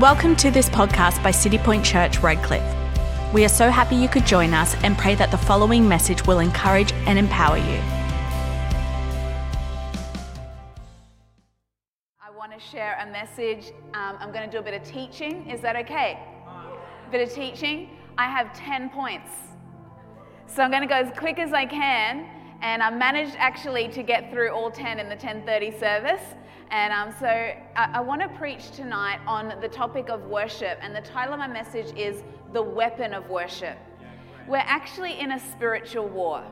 Welcome to this podcast by City Point Church, Redcliffe. We are so happy you could join us and pray that the following message will encourage and empower you. I want to share a message. Um, I'm going to do a bit of teaching. Is that okay? A bit of teaching. I have 10 points. So I'm going to go as quick as I can. And I managed actually to get through all 10 in the 1030 service. And um, so I, I want to preach tonight on the topic of worship. And the title of my message is The Weapon of Worship. We're actually in a spiritual war.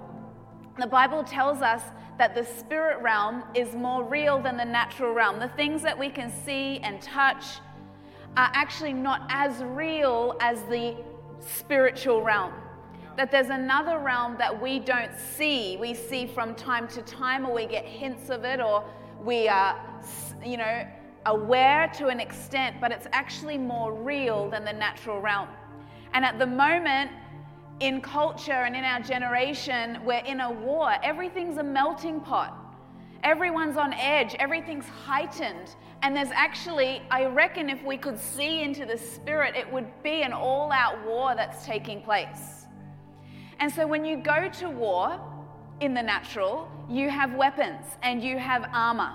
The Bible tells us that the spirit realm is more real than the natural realm. The things that we can see and touch are actually not as real as the spiritual realm. That there's another realm that we don't see. We see from time to time, or we get hints of it, or we are, you know, aware to an extent, but it's actually more real than the natural realm. And at the moment, in culture and in our generation, we're in a war. Everything's a melting pot. Everyone's on edge. Everything's heightened. And there's actually, I reckon, if we could see into the spirit, it would be an all out war that's taking place. And so when you go to war in the natural, you have weapons and you have armor.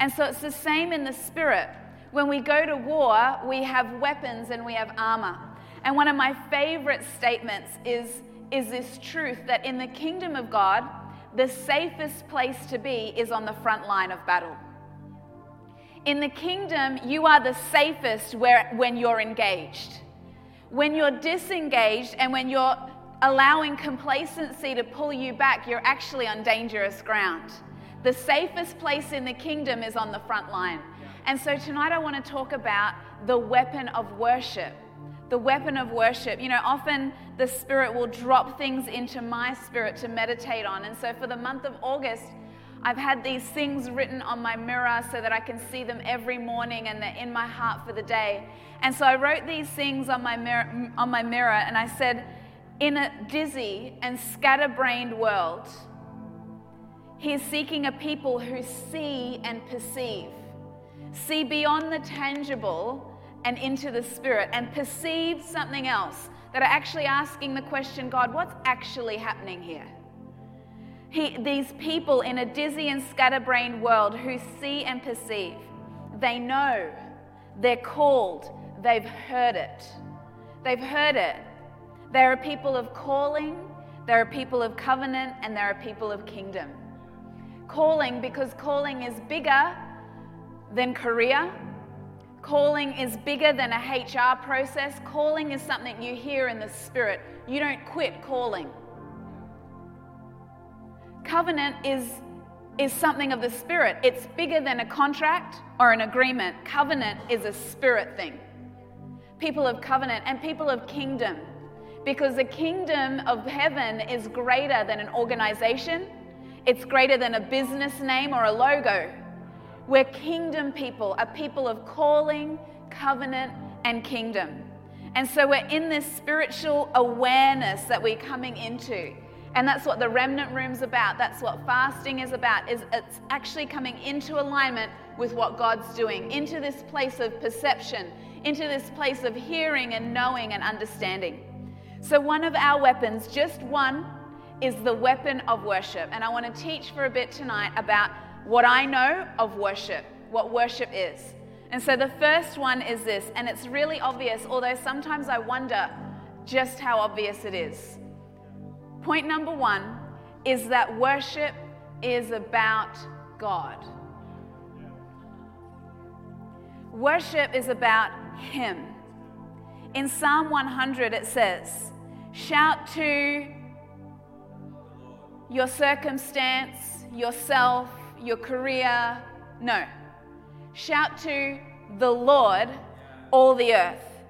And so it's the same in the spirit. When we go to war, we have weapons and we have armor. And one of my favorite statements is, is this truth that in the kingdom of God, the safest place to be is on the front line of battle. In the kingdom, you are the safest where, when you're engaged. When you're disengaged and when you're allowing complacency to pull you back, you're actually on dangerous ground. The safest place in the kingdom is on the front line. And so tonight I want to talk about the weapon of worship. The weapon of worship. You know, often the Spirit will drop things into my spirit to meditate on. And so for the month of August, I've had these things written on my mirror so that I can see them every morning and they're in my heart for the day. And so I wrote these things on my mirror, on my mirror and I said, in a dizzy and scatterbrained world, he is seeking a people who see and perceive, see beyond the tangible and into the spirit, and perceive something else that are actually asking the question God, what's actually happening here? He, these people in a dizzy and scatterbrained world who see and perceive, they know, they're called, they've heard it. They've heard it. There are people of calling, there are people of covenant, and there are people of kingdom. Calling, because calling is bigger than career. Calling is bigger than a HR process. Calling is something you hear in the spirit. You don't quit calling. Covenant is, is something of the spirit. It's bigger than a contract or an agreement. Covenant is a spirit thing. People of covenant and people of kingdom because the kingdom of heaven is greater than an organization, it's greater than a business name or a logo. We're kingdom people, a people of calling, covenant, and kingdom. And so we're in this spiritual awareness that we're coming into. And that's what the remnant room's about. That's what fasting is about. Is it's actually coming into alignment with what God's doing, into this place of perception, into this place of hearing and knowing and understanding. So, one of our weapons, just one, is the weapon of worship. And I want to teach for a bit tonight about what I know of worship, what worship is. And so, the first one is this, and it's really obvious, although sometimes I wonder just how obvious it is. Point number one is that worship is about God. Worship is about Him. In Psalm 100, it says, Shout to your circumstance, yourself, your career. No. Shout to the Lord, all the earth.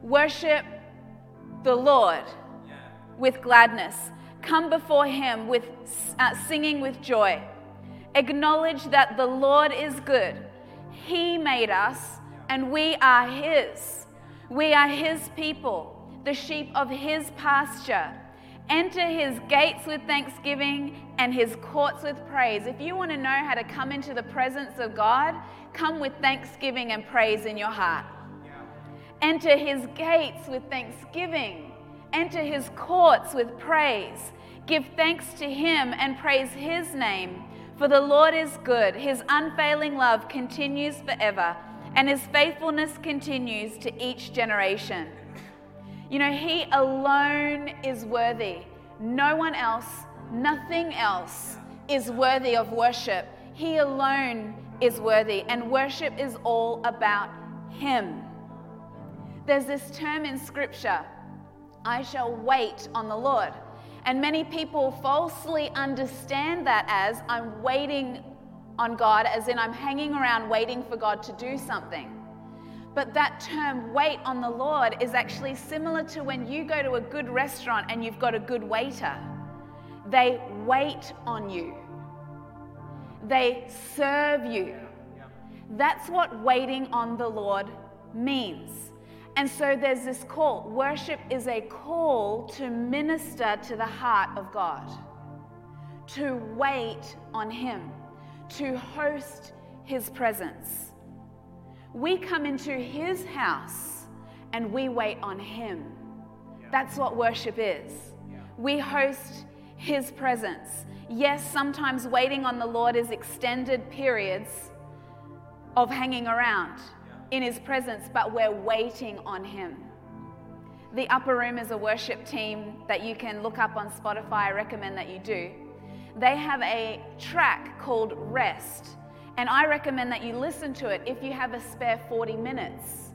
Worship the Lord with gladness. Come before Him with uh, singing with joy. Acknowledge that the Lord is good. He made us, and we are His. We are His people the sheep of his pasture. Enter his gates with thanksgiving and his courts with praise. If you want to know how to come into the presence of God, come with thanksgiving and praise in your heart. Enter his gates with thanksgiving. Enter his courts with praise. Give thanks to him and praise his name. For the Lord is good, his unfailing love continues forever, and his faithfulness continues to each generation. You know, he alone is worthy. No one else, nothing else is worthy of worship. He alone is worthy, and worship is all about him. There's this term in scripture I shall wait on the Lord. And many people falsely understand that as I'm waiting on God, as in I'm hanging around waiting for God to do something. But that term, wait on the Lord, is actually similar to when you go to a good restaurant and you've got a good waiter. They wait on you, they serve you. That's what waiting on the Lord means. And so there's this call. Worship is a call to minister to the heart of God, to wait on Him, to host His presence. We come into His house and we wait on Him. That's what worship is. We host His presence. Yes, sometimes waiting on the Lord is extended periods of hanging around in his presence, but we're waiting on him. The Upper Room is a worship team that you can look up on Spotify. I recommend that you do. They have a track called Rest, and I recommend that you listen to it if you have a spare 40 minutes.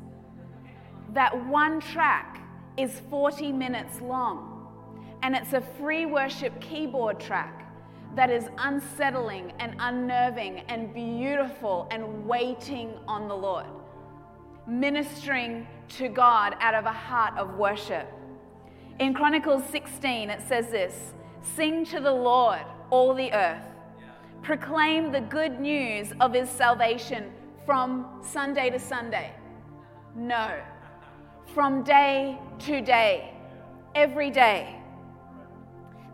That one track is 40 minutes long, and it's a free worship keyboard track that is unsettling and unnerving and beautiful and waiting on the Lord ministering to God out of a heart of worship. In Chronicles 16, it says this Sing to the Lord, all the earth. Proclaim the good news of his salvation from Sunday to Sunday. No, from day to day, every day.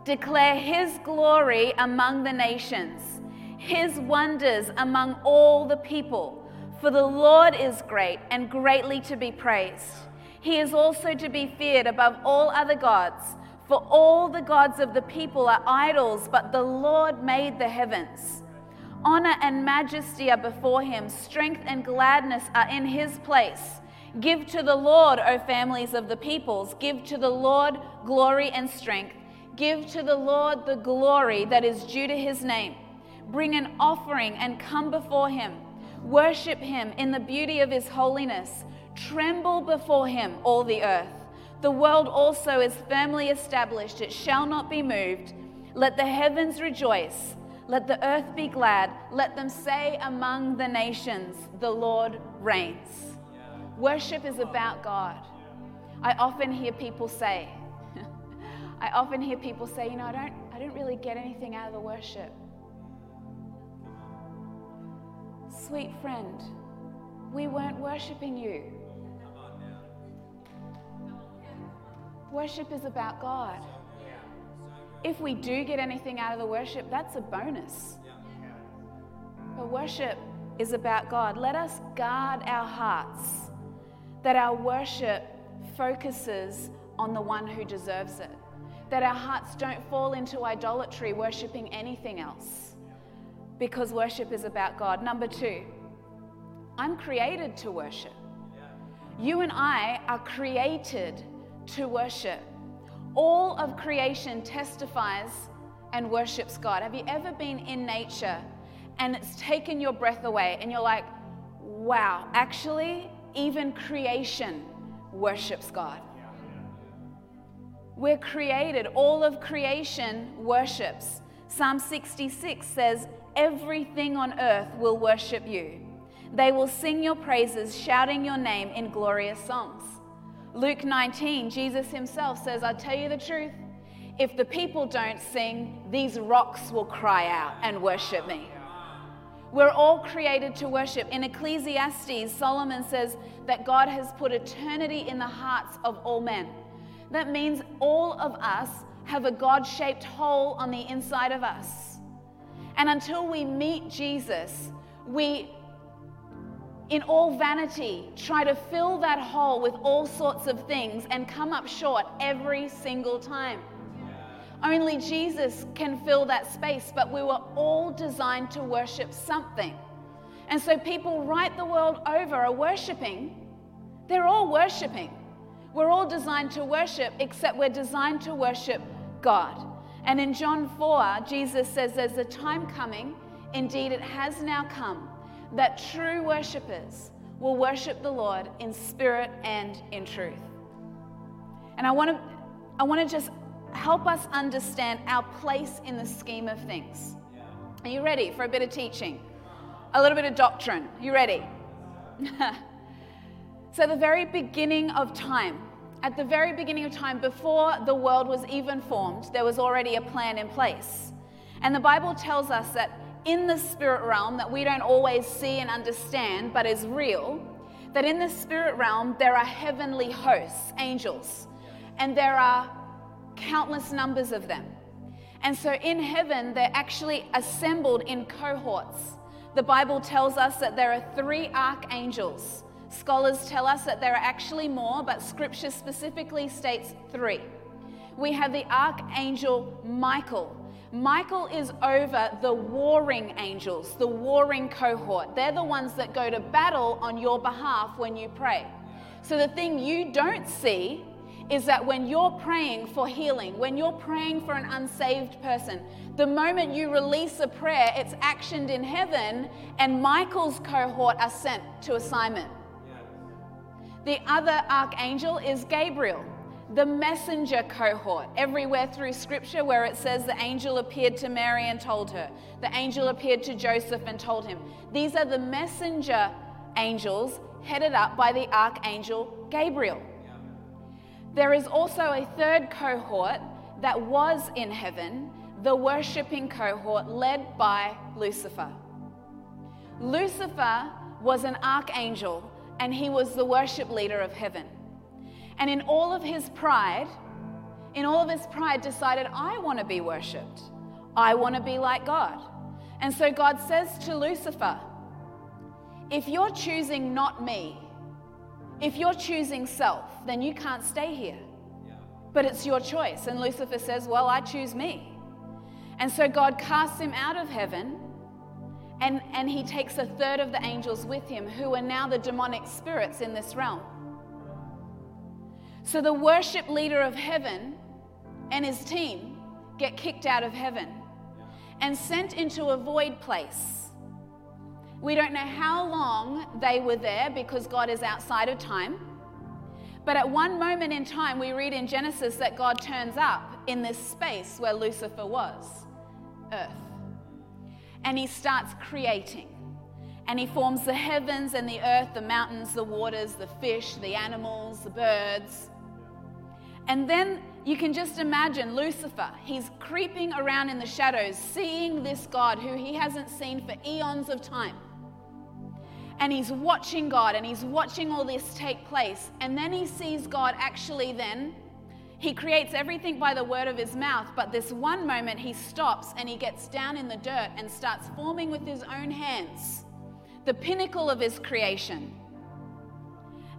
Declare his glory among the nations, his wonders among all the people. For the Lord is great and greatly to be praised. He is also to be feared above all other gods. For all the gods of the people are idols, but the Lord made the heavens. Honor and majesty are before him, strength and gladness are in his place. Give to the Lord, O families of the peoples, give to the Lord glory and strength. Give to the Lord the glory that is due to his name. Bring an offering and come before him. Worship him in the beauty of his holiness. Tremble before him, all the earth. The world also is firmly established, it shall not be moved. Let the heavens rejoice. Let the earth be glad. Let them say among the nations, The Lord reigns. Worship is about God. I often hear people say, I often hear people say, you know, I don't, I don't really get anything out of the worship. Sweet friend, we weren't worshiping you. Worship is about God. If we do get anything out of the worship, that's a bonus. But worship is about God. Let us guard our hearts that our worship focuses on the one who deserves it, that our hearts don't fall into idolatry, worshiping anything else because worship is about God. Number two, I'm created to worship. You and I are created to worship. All of creation testifies and worships God. Have you ever been in nature and it's taken your breath away and you're like, wow, actually, even creation worships God? We're created, all of creation worships. Psalm 66 says, everything on earth will worship you. They will sing your praises, shouting your name in glorious songs. Luke 19, Jesus himself says, I tell you the truth, if the people don't sing, these rocks will cry out and worship me. We're all created to worship. In Ecclesiastes, Solomon says that God has put eternity in the hearts of all men. That means all of us have a God shaped hole on the inside of us. And until we meet Jesus, we in all vanity, try to fill that hole with all sorts of things and come up short every single time. Only Jesus can fill that space, but we were all designed to worship something. And so people right the world over are worshiping. They're all worshiping. We're all designed to worship, except we're designed to worship God. And in John 4, Jesus says, There's a time coming, indeed it has now come, that true worshippers will worship the Lord in spirit and in truth. And I want to I want to just help us understand our place in the scheme of things. Are you ready for a bit of teaching? A little bit of doctrine. You ready? so, the very beginning of time, at the very beginning of time, before the world was even formed, there was already a plan in place. And the Bible tells us that in the spirit realm, that we don't always see and understand, but is real, that in the spirit realm, there are heavenly hosts, angels, and there are countless numbers of them. And so in heaven, they're actually assembled in cohorts. The Bible tells us that there are three archangels. Scholars tell us that there are actually more, but scripture specifically states three. We have the archangel Michael. Michael is over the warring angels, the warring cohort. They're the ones that go to battle on your behalf when you pray. So the thing you don't see is that when you're praying for healing, when you're praying for an unsaved person, the moment you release a prayer, it's actioned in heaven, and Michael's cohort are sent to assignment. The other archangel is Gabriel, the messenger cohort. Everywhere through scripture where it says the angel appeared to Mary and told her, the angel appeared to Joseph and told him. These are the messenger angels headed up by the archangel Gabriel. There is also a third cohort that was in heaven, the worshipping cohort led by Lucifer. Lucifer was an archangel and he was the worship leader of heaven. And in all of his pride, in all of his pride, decided, I want to be worshiped. I want to be like God. And so God says to Lucifer, If you're choosing not me, if you're choosing self, then you can't stay here. But it's your choice. And Lucifer says, Well, I choose me. And so God casts him out of heaven, and, and he takes a third of the angels with him, who are now the demonic spirits in this realm. So the worship leader of heaven and his team get kicked out of heaven and sent into a void place we don't know how long they were there because God is outside of time. But at one moment in time, we read in Genesis that God turns up in this space where Lucifer was, earth. And he starts creating. And he forms the heavens and the earth, the mountains, the waters, the fish, the animals, the birds. And then you can just imagine Lucifer. He's creeping around in the shadows, seeing this God who he hasn't seen for eons of time and he's watching God and he's watching all this take place. And then he sees God actually then. He creates everything by the word of his mouth, but this one moment he stops and he gets down in the dirt and starts forming with his own hands the pinnacle of his creation.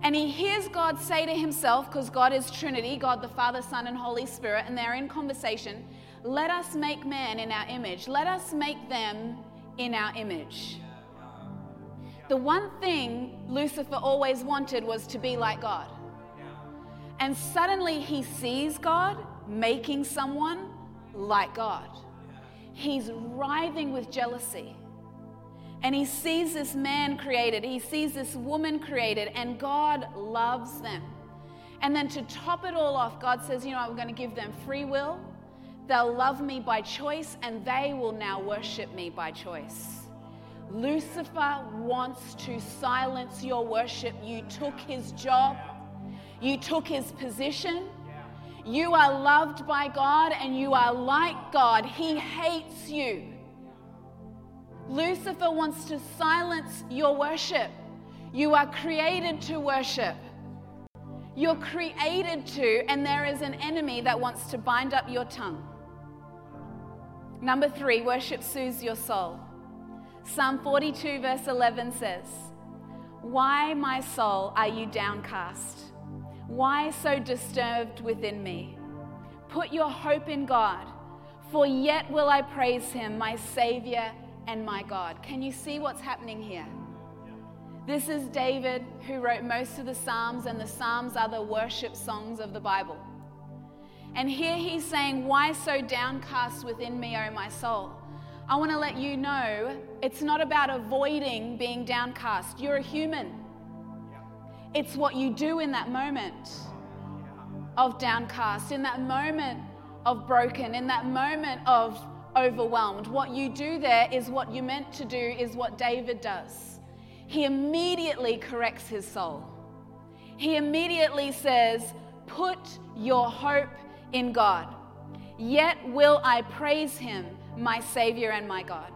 And he hears God say to himself, because God is Trinity God the Father, Son, and Holy Spirit, and they're in conversation, let us make man in our image. Let us make them in our image. The one thing Lucifer always wanted was to be like God. And suddenly he sees God making someone like God. He's writhing with jealousy. And he sees this man created, he sees this woman created, and God loves them. And then to top it all off, God says, You know, I'm going to give them free will. They'll love me by choice, and they will now worship me by choice. Lucifer wants to silence your worship. You took his job, you took his position. You are loved by God and you are like God. He hates you. Lucifer wants to silence your worship. You are created to worship. You're created to, and there is an enemy that wants to bind up your tongue. Number three, worship soothes your soul. Psalm 42, verse 11 says, Why, my soul, are you downcast? Why so disturbed within me? Put your hope in God, for yet will I praise him, my Savior and my God. Can you see what's happening here? This is David who wrote most of the Psalms, and the Psalms are the worship songs of the Bible. And here he's saying, Why so downcast within me, O my soul? I want to let you know it's not about avoiding being downcast. You're a human. It's what you do in that moment of downcast, in that moment of broken, in that moment of overwhelmed. What you do there is what you're meant to do, is what David does he immediately corrects his soul. He immediately says, Put your hope in God. Yet will I praise him, my Savior and my God.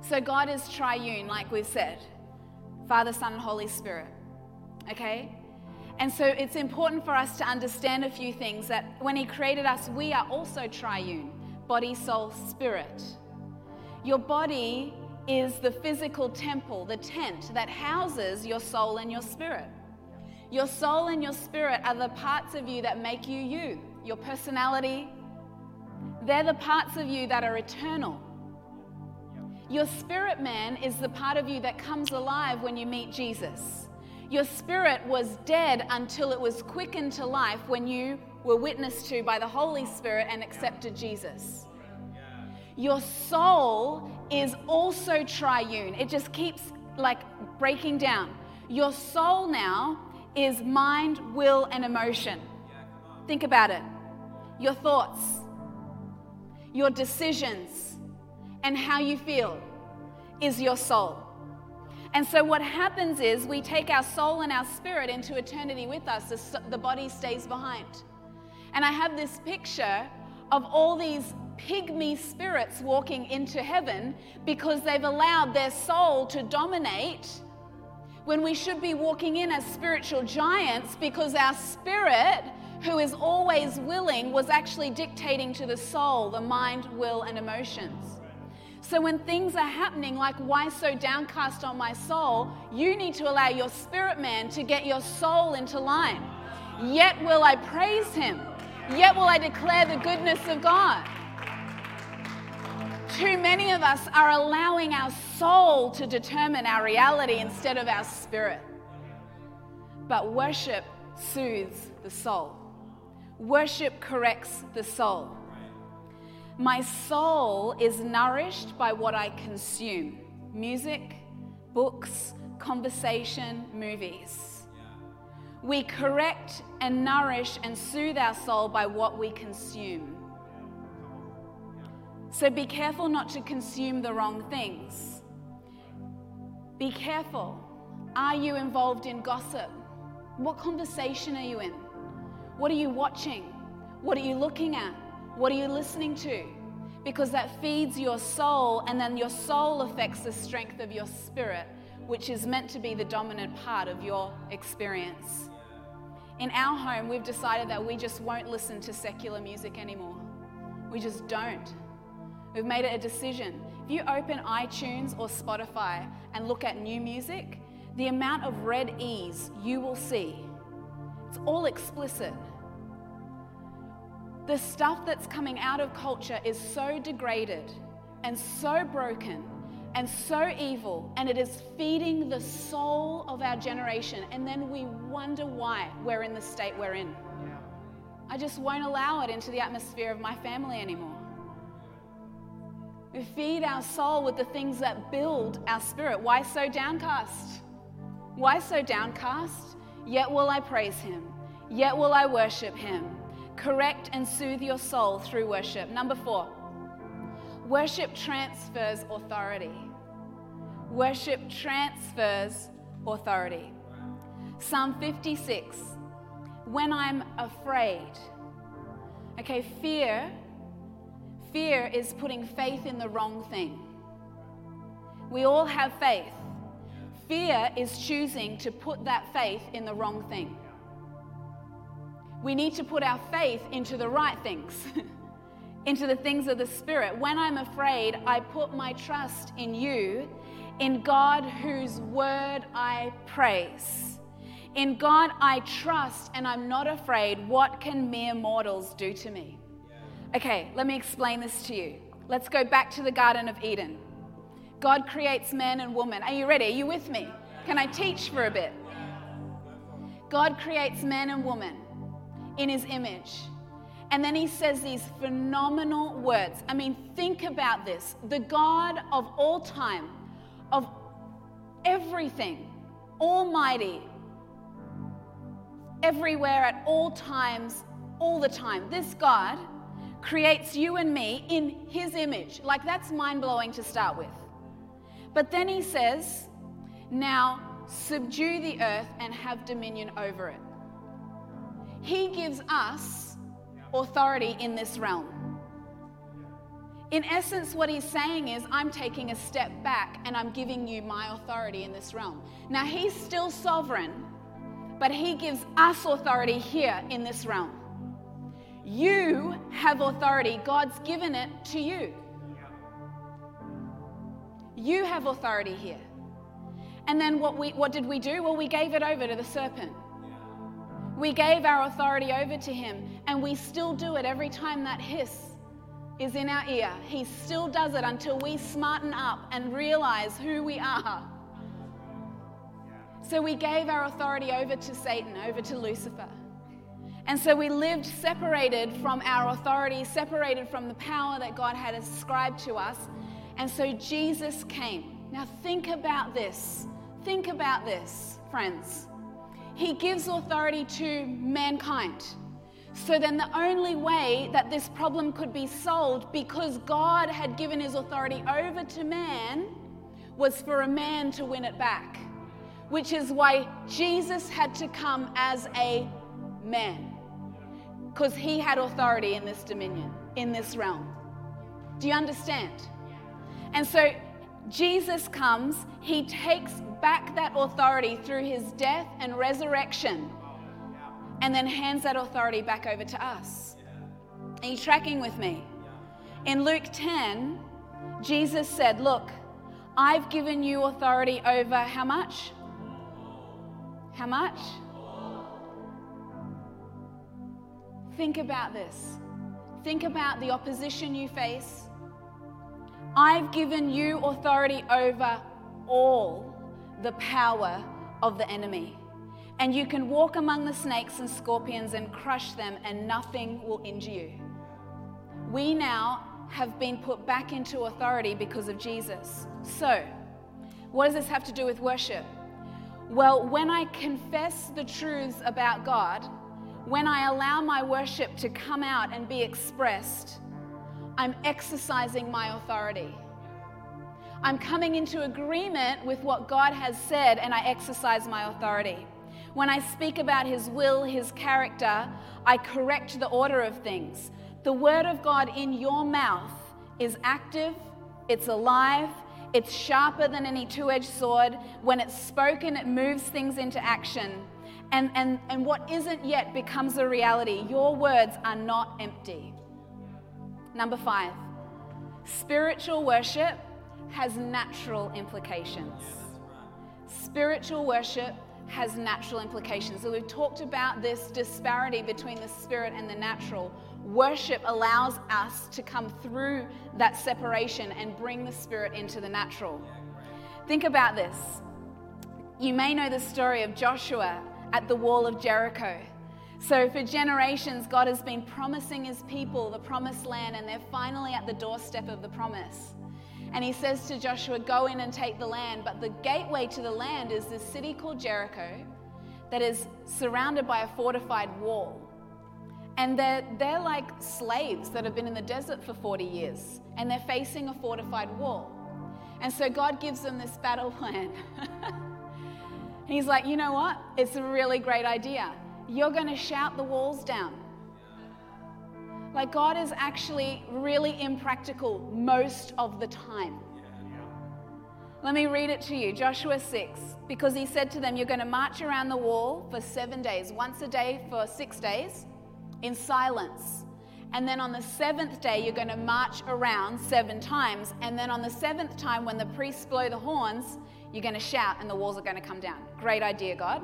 So God is triune, like we've said Father, Son, and Holy Spirit. Okay? And so it's important for us to understand a few things that when He created us, we are also triune body, soul, spirit. Your body is the physical temple, the tent that houses your soul and your spirit. Your soul and your spirit are the parts of you that make you you, your personality. They're the parts of you that are eternal. Your spirit man is the part of you that comes alive when you meet Jesus. Your spirit was dead until it was quickened to life when you were witnessed to by the Holy Spirit and accepted Jesus. Your soul is also triune. It just keeps like breaking down. Your soul now is mind, will, and emotion. Think about it. Your thoughts, your decisions, and how you feel is your soul. And so, what happens is we take our soul and our spirit into eternity with us, the, body stays behind. And I have this picture of all these pygmy spirits walking into heaven because they've allowed their soul to dominate when we should be walking in as spiritual giants because our spirit, who is always willing, was actually dictating to the soul, the mind, will, and emotions. So when things are happening, like why so downcast on my soul, you need to allow your spirit man to get your soul into line. Yet will I praise him. Yet will I declare the goodness of God. Too many of us are allowing our soul to determine our reality instead of our spirit. But worship soothes the soul, worship corrects the soul. My soul is nourished by what I consume music, books, conversation, movies. We correct and nourish and soothe our soul by what we consume. So be careful not to consume the wrong things. Be careful. Are you involved in gossip? What conversation are you in? What are you watching? What are you looking at? What are you listening to? Because that feeds your soul, and then your soul affects the strength of your spirit, which is meant to be the dominant part of your experience. In our home, we've decided that we just won't listen to secular music anymore. We just don't. We've made it a decision. If you open iTunes or Spotify and look at new music, the amount of red E's you will see, it's all explicit. The stuff that's coming out of culture is so degraded and so broken and so evil, and it is feeding the soul of our generation. And then we wonder why we're in the state we're in. I just won't allow it into the atmosphere of my family anymore. We feed our soul with the things that build our spirit. Why so downcast? Why so downcast? Yet will I praise him. Yet will I worship him. Correct and soothe your soul through worship. Number four, worship transfers authority. Worship transfers authority. Psalm 56 When I'm afraid. Okay, fear Fear is putting faith in the wrong thing. We all have faith. Fear is choosing to put that faith in the wrong thing. We need to put our faith into the right things, into the things of the Spirit. When I'm afraid, I put my trust in you In God, whose word I praise. In God, I trust and I'm not afraid. What can mere mortals do to me? Okay, let me explain this to you. Let's go back to the Garden of Eden. God creates man and woman. Are you ready? Are you with me? Can I teach for a bit? God creates man and woman in his image. And then he says these phenomenal words. I mean, think about this. The God of all time, of everything, almighty, everywhere at all times, all the time. This God creates you and me in his image. Like, that's mind blowing to start with. But then he says, Now subdue the earth and have dominion over it. He gives us authority in this realm. In essence, what he's saying is, I'm taking a step back and I'm giving you my authority in this realm. Now, he's still sovereign, but he gives us authority here in this realm. You have authority, God's given it to you. You have authority here. And then what, we, what did we do? Well, we gave it over to the serpent. We gave our authority over to him, and we still do it every time that hiss is in our ear. He still does it until we smarten up and realize who we are. So we gave our authority over to Satan, over to Lucifer. And so we lived separated from our authority, separated from the power that God had ascribed to us. And so Jesus came. Now think about this. Think about this, friends. He gives authority to mankind. So then, the only way that this problem could be solved, because God had given his authority over to man, was for a man to win it back. Which is why Jesus had to come as a man. Because he had authority in this dominion, in this realm. Do you understand? And so Jesus comes, he takes back that authority through his death and resurrection, and then hands that authority back over to us. Are you tracking with me? In Luke 10, Jesus said, Look, I've given you authority over how much? How much? Think about this. Think about the opposition you face. I've given you authority over all the power of the enemy. And you can walk among the snakes and scorpions and crush them, and nothing will injure you. We now have been put back into authority because of Jesus. So, what does this have to do with worship? Well, when I confess the truths about God, when I allow my worship to come out and be expressed, I'm exercising my authority. I'm coming into agreement with what God has said and I exercise my authority. When I speak about His will, His character, I correct the order of things. The Word of God in your mouth is active, it's alive, it's sharper than any two edged sword. When it's spoken, it moves things into action. And, and, and what isn't yet becomes a reality. Your words are not empty. Number five, spiritual worship has natural implications. Spiritual worship has natural implications. So we've talked about this disparity between the spirit and the natural. Worship allows us to come through that separation and bring the spirit into the natural. Think about this. You may know the story of Joshua at the wall of Jericho. So, for generations, God has been promising his people the promised land, and they're finally at the doorstep of the promise. And he says to Joshua, Go in and take the land. But the gateway to the land is this city called Jericho that is surrounded by a fortified wall. And they're, they're like slaves that have been in the desert for 40 years, and they're facing a fortified wall. And so God gives them this battle plan. He's like, You know what? It's a really great idea you're going to shout the walls down. Like, God is actually really impractical most of the time. Let me read it to you Joshua 6. Because he said to them, You're going to march around the wall for seven days, once a day for six days, in silence. And then on the seventh day, you're going to march around seven times. And then on the seventh time, when the priests blow the horns, you're going to shout and the walls are going to come down. Great idea, God.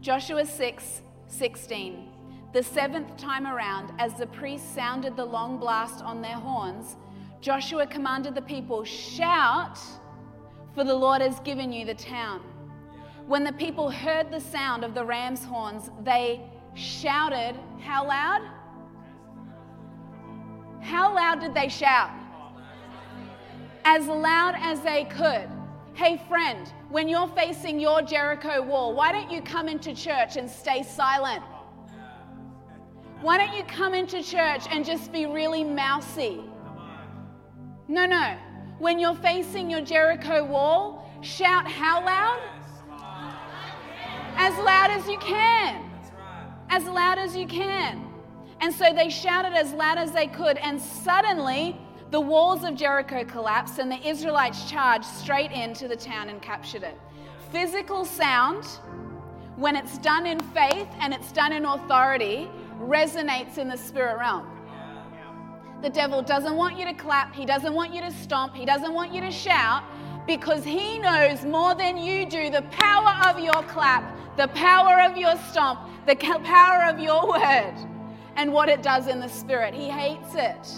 Joshua 6 16. The seventh time around, as the priests sounded the long blast on their horns, Joshua commanded the people, Shout, for the Lord has given you the town. When the people heard the sound of the ram's horns, they shouted, How loud? How loud did they shout? As loud as they could. Hey, friend, when you're facing your Jericho wall, why don't you come into church and stay silent? Why don't you come into church and just be really mousy? No, no. When you're facing your Jericho wall, shout how loud? As loud as you can. As loud as you can. And so they shouted as loud as they could, and suddenly the walls of Jericho collapsed, and the Israelites charged straight into the town and captured it. Physical sound, when it's done in faith and it's done in authority, resonates in the spirit realm. The devil doesn't want you to clap, he doesn't want you to stomp, he doesn't want you to shout because he knows more than you do the power of your clap, the power of your stomp, the power of your word and what it does in the spirit. He hates it.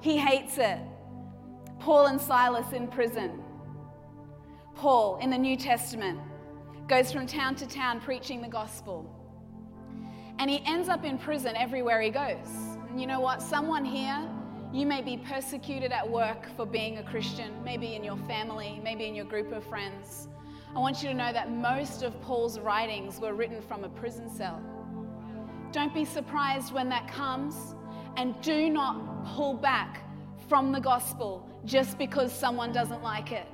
He hates it. Paul and Silas in prison. Paul in the New Testament goes from town to town preaching the gospel. And he ends up in prison everywhere he goes. And you know what? Someone here, you may be persecuted at work for being a Christian, maybe in your family, maybe in your group of friends. I want you to know that most of Paul's writings were written from a prison cell. Don't be surprised when that comes, and do not pull back from the gospel just because someone doesn't like it.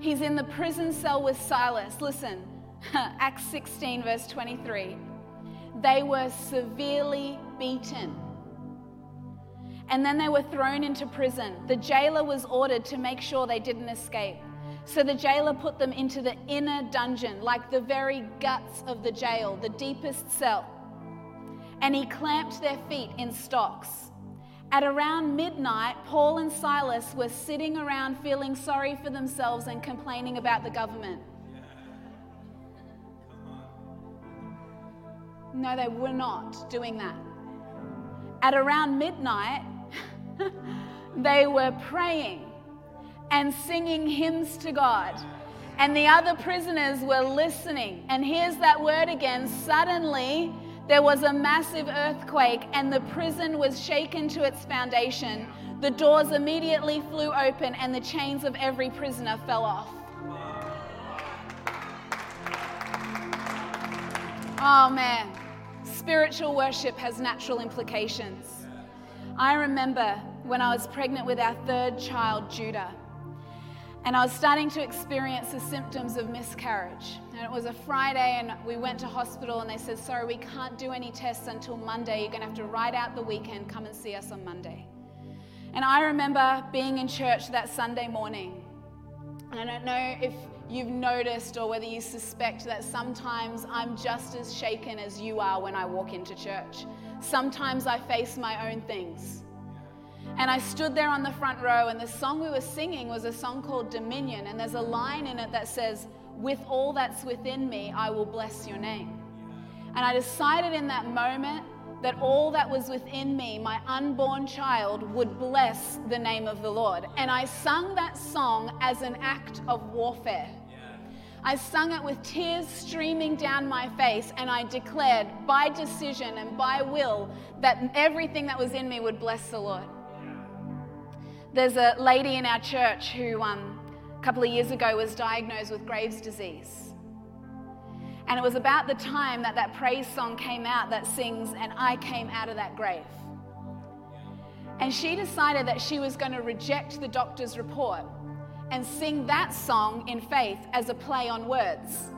He's in the prison cell with Silas. Listen, Acts 16, verse 23. They were severely beaten. And then they were thrown into prison. The jailer was ordered to make sure they didn't escape. So the jailer put them into the inner dungeon, like the very guts of the jail, the deepest cell. And he clamped their feet in stocks. At around midnight, Paul and Silas were sitting around feeling sorry for themselves and complaining about the government. No, they were not doing that. At around midnight, they were praying and singing hymns to God. And the other prisoners were listening. And here's that word again suddenly, there was a massive earthquake, and the prison was shaken to its foundation. The doors immediately flew open, and the chains of every prisoner fell off. Oh man, spiritual worship has natural implications. I remember when I was pregnant with our third child, Judah. And I was starting to experience the symptoms of miscarriage. And it was a Friday, and we went to hospital, and they said, Sorry, we can't do any tests until Monday. You're going to have to ride out the weekend. Come and see us on Monday. And I remember being in church that Sunday morning. And I don't know if you've noticed or whether you suspect that sometimes I'm just as shaken as you are when I walk into church. Sometimes I face my own things. And I stood there on the front row, and the song we were singing was a song called Dominion. And there's a line in it that says, With all that's within me, I will bless your name. And I decided in that moment that all that was within me, my unborn child, would bless the name of the Lord. And I sung that song as an act of warfare. I sung it with tears streaming down my face, and I declared by decision and by will that everything that was in me would bless the Lord. There's a lady in our church who, um, a couple of years ago, was diagnosed with Graves' disease. And it was about the time that that praise song came out that sings, And I Came Out of That Grave. And she decided that she was going to reject the doctor's report and sing that song in faith as a play on words.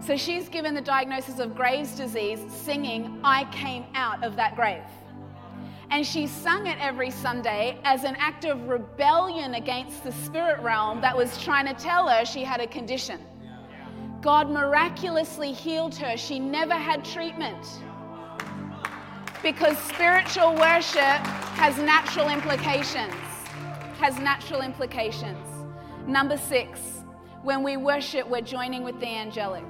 So she's given the diagnosis of Graves' disease, singing, I came out of that grave. And she sung it every Sunday as an act of rebellion against the spirit realm that was trying to tell her she had a condition. God miraculously healed her. She never had treatment Because spiritual worship has natural implications. Has natural implications. Number six, when we worship, we're joining with the angelic.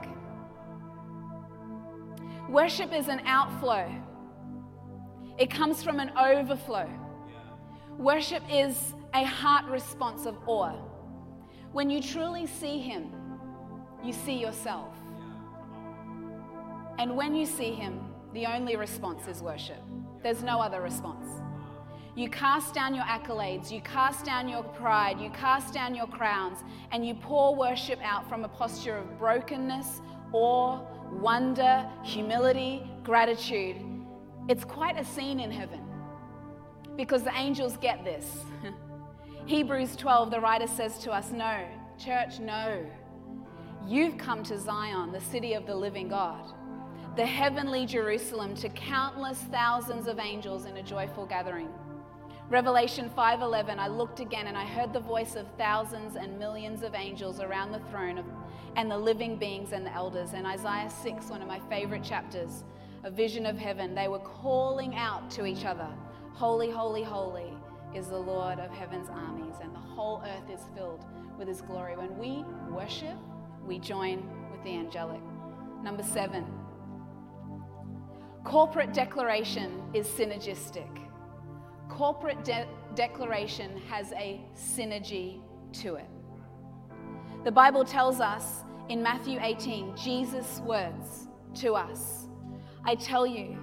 Worship is an outflow, it comes from an overflow. Worship is a heart response of awe. When you truly see Him, you see yourself. And when you see Him, the only response is worship. There's no other response. You cast down your accolades, you cast down your pride, you cast down your crowns, and you pour worship out from a posture of brokenness, awe, wonder, humility, gratitude. It's quite a scene in heaven because the angels get this. Hebrews 12, the writer says to us, No, church, no. You've come to Zion, the city of the living God, the heavenly Jerusalem, to countless thousands of angels in a joyful gathering. Revelation 5:11 I looked again and I heard the voice of thousands and millions of angels around the throne of, and the living beings and the elders. And Isaiah 6 one of my favorite chapters a vision of heaven they were calling out to each other holy holy holy is the Lord of heaven's armies and the whole earth is filled with his glory. When we worship we join with the angelic. Number 7 corporate declaration is synergistic corporate de- declaration has a synergy to it. The Bible tells us in Matthew 18, Jesus' words to us I tell you,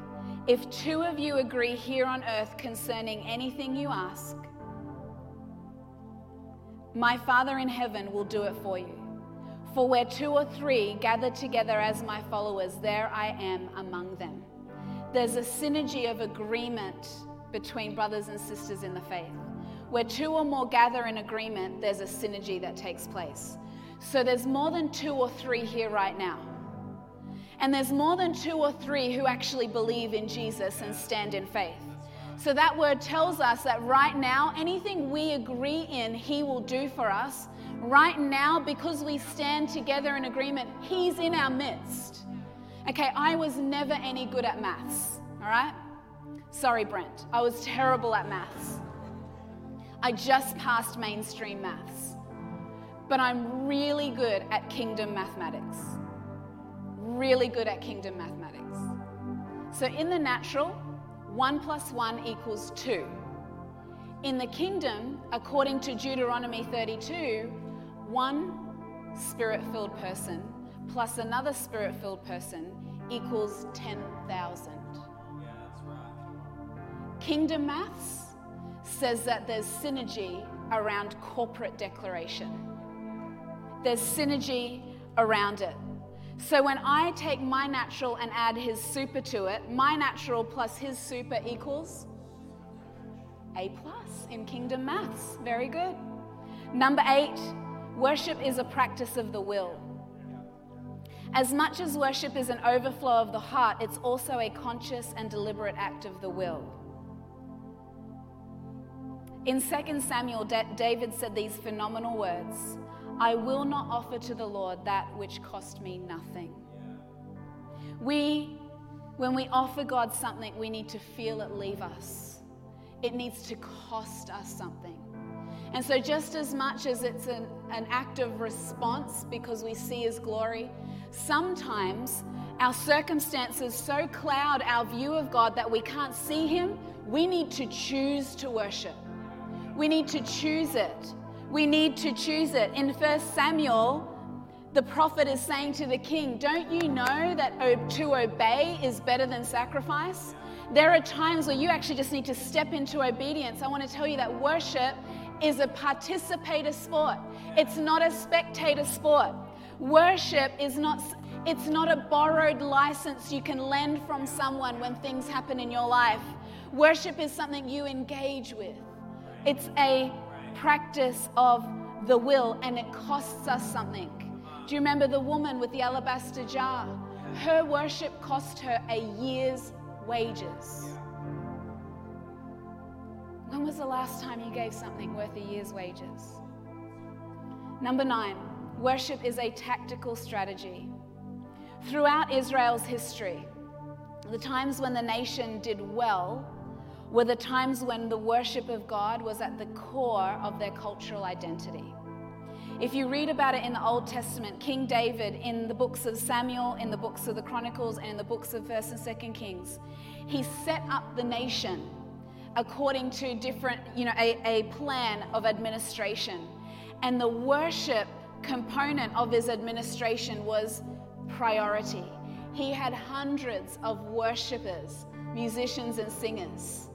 if two of you agree here on earth concerning anything you ask, my Father in heaven will do it for you. For where two or three gather together as my followers, there I am among them. There's a synergy of agreement between brothers and sisters in the faith. Where two or more gather in agreement, there's a synergy that takes place. So there's more than two or three here right now. And there's more than two or three who actually believe in Jesus and stand in faith. So that word tells us that right now, anything we agree in, He will do for us. Right now, because we stand together in agreement, He's in our midst. Okay, I was never any good at maths, all right? Sorry, Brent, I was terrible at maths. I just passed mainstream maths. But I'm really good at kingdom mathematics. Really good at kingdom mathematics. So in the natural, 1 plus 1 equals 2. In the kingdom, according to Deuteronomy 32, one spirit filled person plus another spirit filled person equals 10,000. Kingdom Maths says that there's synergy around corporate declaration. There's synergy around it. So when I take my natural and add his super to it, my natural plus his super equals A plus in Kingdom Maths. Very good. Number eight, worship is a practice of the will. As much as worship is an overflow of the heart, it's also a conscious and deliberate act of the will. In 2 Samuel, David said these phenomenal words I will not offer to the Lord that which cost me nothing. We, when we offer God something, we need to feel it leave us. It needs to cost us something. And so, just as much as it's an, an act of response because we see His glory, sometimes our circumstances so cloud our view of God that we can't see Him, we need to choose to worship. We need to choose it. We need to choose it. In 1 Samuel, the prophet is saying to the king, Don't you know that to obey is better than sacrifice? There are times where you actually just need to step into obedience. I want to tell you that worship is a participator sport, it's not a spectator sport. Worship is not. It's not a borrowed license you can lend from someone when things happen in your life. Worship is something you engage with. It's a practice of the will and it costs us something. Do you remember the woman with the alabaster jar? Her worship cost her a year's wages. When was the last time you gave something worth a year's wages? Number nine, worship is a tactical strategy. Throughout Israel's history, the times when the nation did well were the times when the worship of God was at the core of their cultural identity. If you read about it in the Old Testament, King David, in the books of Samuel, in the books of the Chronicles, and in the books of 1st and 2nd Kings, he set up the nation according to different, you know, a, a plan of administration. And the worship component of his administration was priority. He had hundreds of worshippers, musicians, and singers.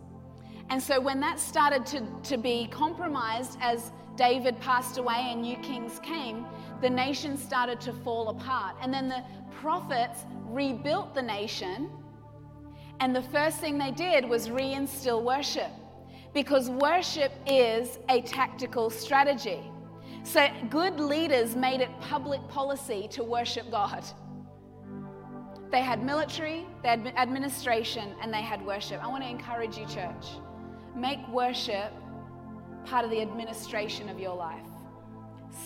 And so when that started to, to be compromised as David passed away and new kings came, the nation started to fall apart. And then the prophets rebuilt the nation. And the first thing they did was reinstill worship because worship is a tactical strategy. So good leaders made it public policy to worship God. They had military, they had administration, and they had worship. I want to encourage you, church. Make worship part of the administration of your life.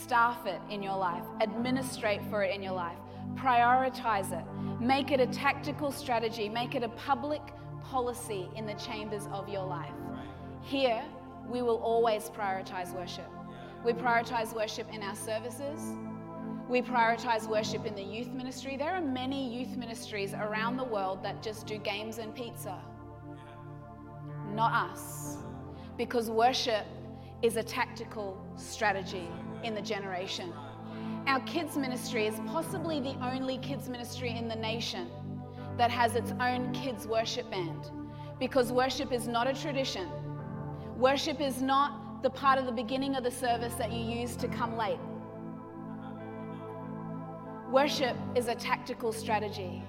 Staff it in your life, administrate for it in your life, prioritize it, make it a tactical strategy, make it a public policy in the chambers of your life. Here, we will always prioritize worship. We prioritize worship in our services. We prioritize worship in the youth ministry. There are many youth ministries around the world that just do games and pizza. Not us. Because worship is a tactical strategy in the generation. Our kids ministry is possibly the only kids ministry in the nation that has its own kids worship band because worship is not a tradition. Worship is not the part of the beginning of the service that you use to come late. Worship is a tactical strategy.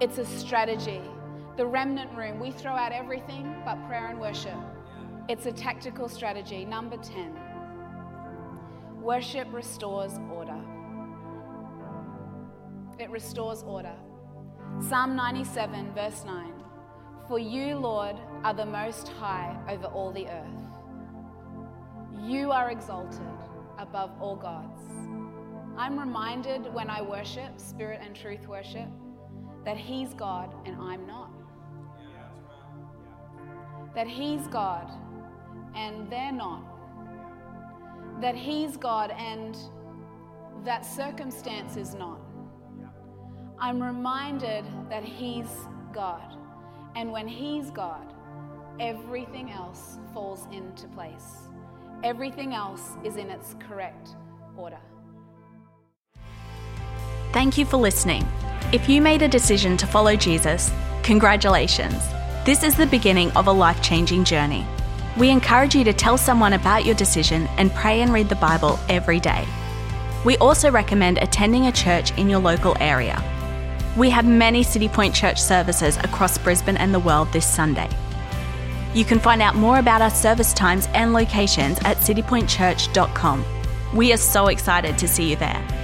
It's a strategy. The remnant room, we throw out everything but prayer and worship. It's a tactical strategy. Number 10 worship restores order. It restores order. Psalm 97, verse 9 For you, Lord, are the most high over all the earth. You are exalted above all gods. I'm reminded when I worship, spirit and truth worship, that He's God and I'm not. That He's God and they're not. That He's God and that circumstance is not. I'm reminded that He's God. And when He's God, everything else falls into place. Everything else is in its correct order. Thank you for listening. If you made a decision to follow Jesus, congratulations. This is the beginning of a life changing journey. We encourage you to tell someone about your decision and pray and read the Bible every day. We also recommend attending a church in your local area. We have many Citipointe Church services across Brisbane and the world this Sunday. You can find out more about our service times and locations at citipointechurch.com. We are so excited to see you there.